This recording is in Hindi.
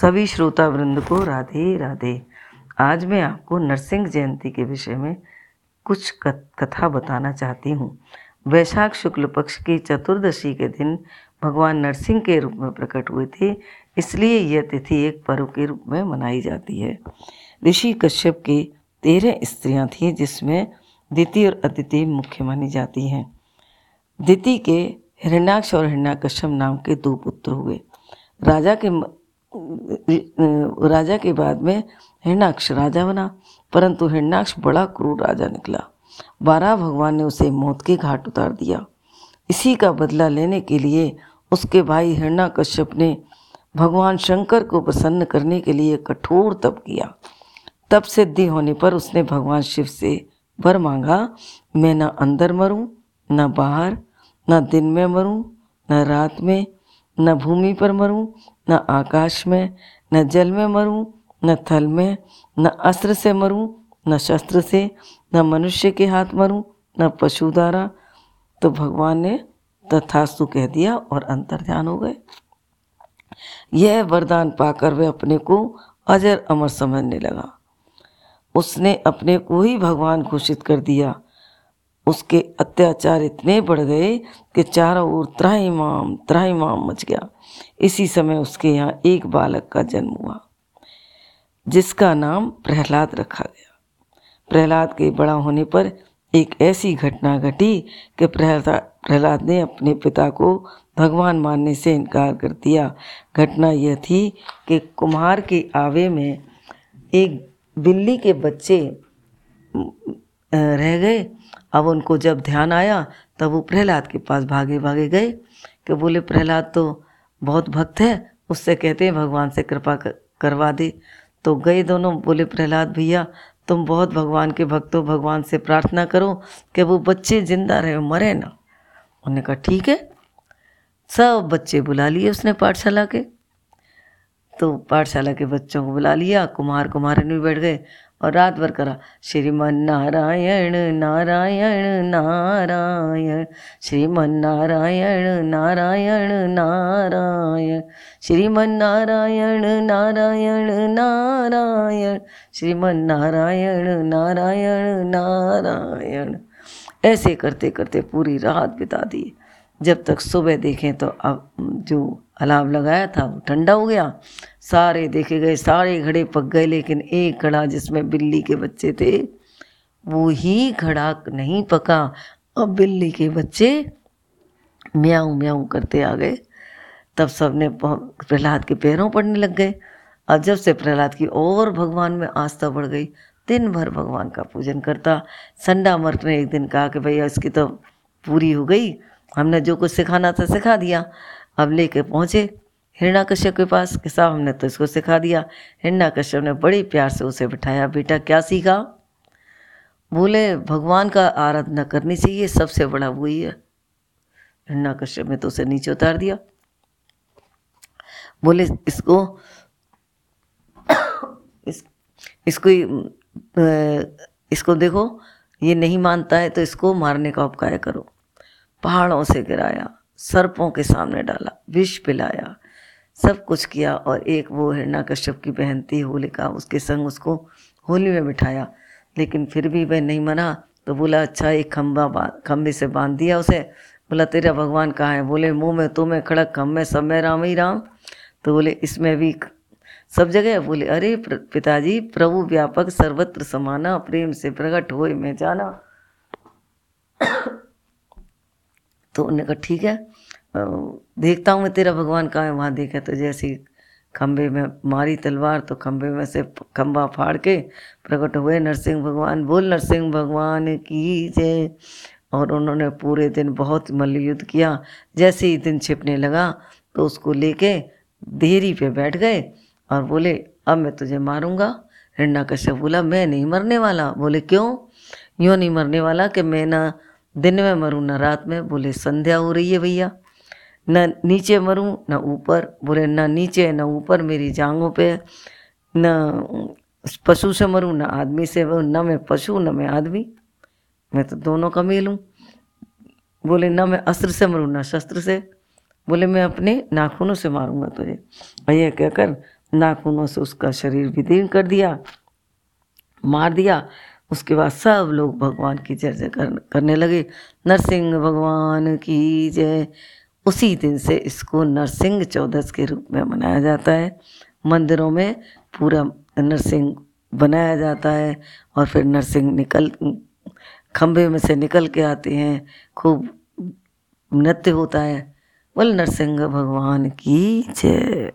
सभी श्रोता वृंद को राधे राधे। आज मैं आपको नरसिंह जयंती के विषय में कुछ कथा बताना चाहती हूँ। वैशाख शुक्ल पक्ष की चतुर्दशी के दिन भगवान नरसिंह के रूप में प्रकट हुए थे, इसलिए यह तिथि एक पर्व के रूप में मनाई जाती है। ऋषि कश्यप की तेरह स्त्रियाँ थीं, जिसमें दिति और अदिति मुख्य मानी जाती हैं। दिति के हिरण्याक्ष और हिरण्याकश्यप नाम के दो पुत्र हुए। राजा के राजा के बाद में हिरणाक्ष राजा बना। परंतु हिरणाक्ष बड़ा क्रूर राजा निकला। बारह भगवान ने उसे मौत के घाट उतार दिया। इसी का बदला लेने के लिए उसके भाई हिरणा कश्यप ने भगवान शंकर को प्रसन्न करने के लिए कठोर तप किया। तप सिद्धि होने पर उसने भगवान शिव से वर मांगा, मैं न अंदर मरूं, न बाहर, न दिन में मरूं, न रात में, न भूमि पर मरूं न आकाश में, न जल में मरूं, न थल में, न अस्त्र से मरूं, न शस्त्र से, न मनुष्य के हाथ मरूं, न पशु द्वारा। तो भगवान ने तथास्तु कह दिया और अंतर ध्यान हो गए। यह वरदान पाकर वे अपने को अजर अमर समझने लगा। उसने अपने को ही भगवान घोषित कर दिया उसके अत्याचार इतने बढ़ गए कि चारों ओर त्राईमाम त्राईमाम मच गया। इसी समय उसके यहाँ एक बालक का जन्म हुआ, जिसका नाम प्रहलाद रखा गया। प्रहलाद के बड़ा होने पर एक ऐसी घटना घटी कि प्रहलाद प्रहलाद ने अपने पिता को भगवान मानने से इनकार कर दिया। घटना यह थी कि कुम्हार के आवे में एक बिल्ली के बच्चे रह गए अब उनको जब ध्यान आया, तब वो प्रहलाद के पास भागे भागे गए कि बोले, प्रहलाद तो बहुत भक्त है, उससे कहते हैं, भगवान से कृपा करवा दे। तो गए दोनों, बोले, प्रहलाद भैया, तुम बहुत भगवान के भक्त हो, भगवान से प्रार्थना करो कि वो बच्चे ज़िंदा रहे मरे ना। उन्होंने कहा, ठीक है। सब बच्चे बुला लिए उसने पाठशाला के। तो पाठशाला के बच्चों को बुला लिया, कुमार, कुमारन भी बैठ गए। और रात भर करा श्रीमन नारायण नारायण नारायण श्रीमन नारायण नारायण नारायण श्रीमन नारायण नारायण नारायण श्रीमन नारायण नारायण। नारायण ऐसे करते करते पूरी रात बिता दी। जब तक सुबह देखें तो अब जो अलाव लगाया था वो ठंडा हो गया। सारे देखे गए, सारे घड़े पक गए, लेकिन एक घड़ा जिसमें बिल्ली के बच्चे थे, वो ही घड़ा नहीं पका। अब बिल्ली के बच्चे म्याऊं म्याऊं करते आ गए। तब सबने प्रहलाद के पैरों पड़ने लग गए। और जब से प्रहलाद की और भगवान में आस्था बढ़ गई। दिन भर भगवान का पूजन करता। संडा मर्क ने एक दिन कहा कि भैया, इसकी तो पूरी हो गई। हमने जो कुछ सिखाना था सिखा दिया। अब लेके पहुँचे हिरणा कश्यप के पास कि साहब, हमने तो इसको सिखा दिया। हिरणा कश्यप ने बड़ी प्यार से उसे बिठाया, बेटा, क्या सीखा? बोले, भगवान का आराधना करनी चाहिए, सबसे बड़ा वही है हिरणा कश्यप ने तो उसे नीचे उतार दिया। बोले, इसको, इस, इसको इसको देखो, ये नहीं मानता है तो इसको मारने का उपकार करो। पहाड़ों से गिराया, सर्पों के सामने डाला, विष पिलाया। सब कुछ किया और एक वो हिरणा कश्यप की बहन थी होलिका उसके संग उसको होली में बिठाया। लेकिन फिर भी वह नहीं मना तो बोला अच्छा एक खम्बा खम्बे से बाँध दिया उसे। बोला, तेरा भगवान कहाँ है? बोले, मुँह में तुम्हें खड़क खम में सब में, राम ही राम। तो बोले, इसमें भी सब जगह बोले, अरे पिताजी, प्रभु व्यापक, सर्वत्र समाना, प्रेम से प्रकट हो मैं जाना। तो उन्होंने कहा, ठीक है देखता हूँ मैं तेरा भगवान कहाँ है, वहाँ देखा तो जैसे खंभे में मारी तलवार तो खंभे में से खम्बा फाड़ के प्रकट हुए, नरसिंह भगवान, बोल नरसिंह भगवान की जय। और उन्होंने पूरे दिन बहुत मल्ल युद्ध किया। जैसे ही दिन छिपने लगा तो उसको लेके देरी पे बैठ गए और बोले, अब मैं तुझे मारूँगा। हिरणा कश्यप बोला, मैं नहीं मरने वाला। बोले, क्यों? यूँ नहीं मरने वाला कि मैं ना दिन में मरूं, ना रात में। बोले, संध्या हो रही है भैया। न नीचे मरूं, न ऊपर। बोले, न नीचे, न ऊपर मेरी जांगों पे। न पशु से मरूं, न आदमी से न मैं पशु, न मैं आदमी। मैं तो दोनों का मेल हूँ। बोले, न मैं अस्त्र से मरूं, न शस्त्र से। बोले, मैं अपने नाखूनों से मारूँगा तुझे। भैया कहकर नाखूनों से उसका शरीर विदीर्ण कर दिया, मार दिया। उसके बाद सब लोग भगवान की जय जय कर, करने लगे। नरसिंह भगवान की जय। उसी दिन से इसको नरसिंह चौदस के रूप में मनाया जाता है। मंदिरों में पूरा नरसिंह बनाया जाता है और फिर नरसिंह निकल खंभे में से निकल के आते हैं। खूब नृत्य होता है। बोल नरसिंह भगवान की जय।